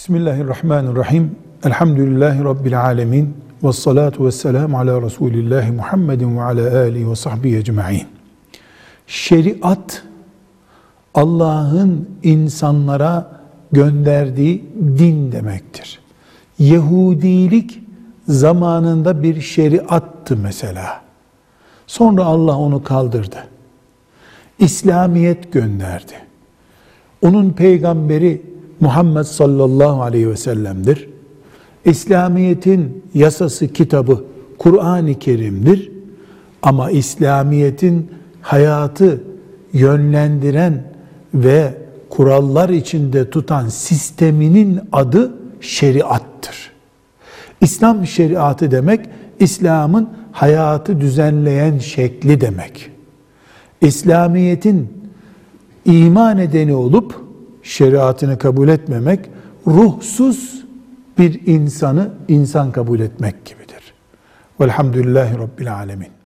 Bismillahirrahmanirrahim. Elhamdülillahi Rabbil alemin. Ve salatu ve selamu ala Resulillahi Muhammedin ve ala alihi ve sahbihi ecma'in. Şeriat, Allah'ın insanlara gönderdiği din demektir. Yahudilik zamanında bir şeriattı mesela. Sonra Allah onu kaldırdı. İslamiyet gönderdi. Onun peygamberi Muhammed sallallahu aleyhi ve sellem'dir. İslamiyet'in yasası kitabı Kur'an-ı Kerim'dir. Ama İslamiyet'in hayatı yönlendiren ve kurallar içinde tutan sisteminin adı şeriattır. İslam şeriatı demek İslam'ın hayatı düzenleyen şekli demek. İslamiyet'in iman edeni olup şeriatını kabul etmemek ruhsuz bir insanı insan kabul etmek gibidir. Velhamdülillahi Rabbil Alemin.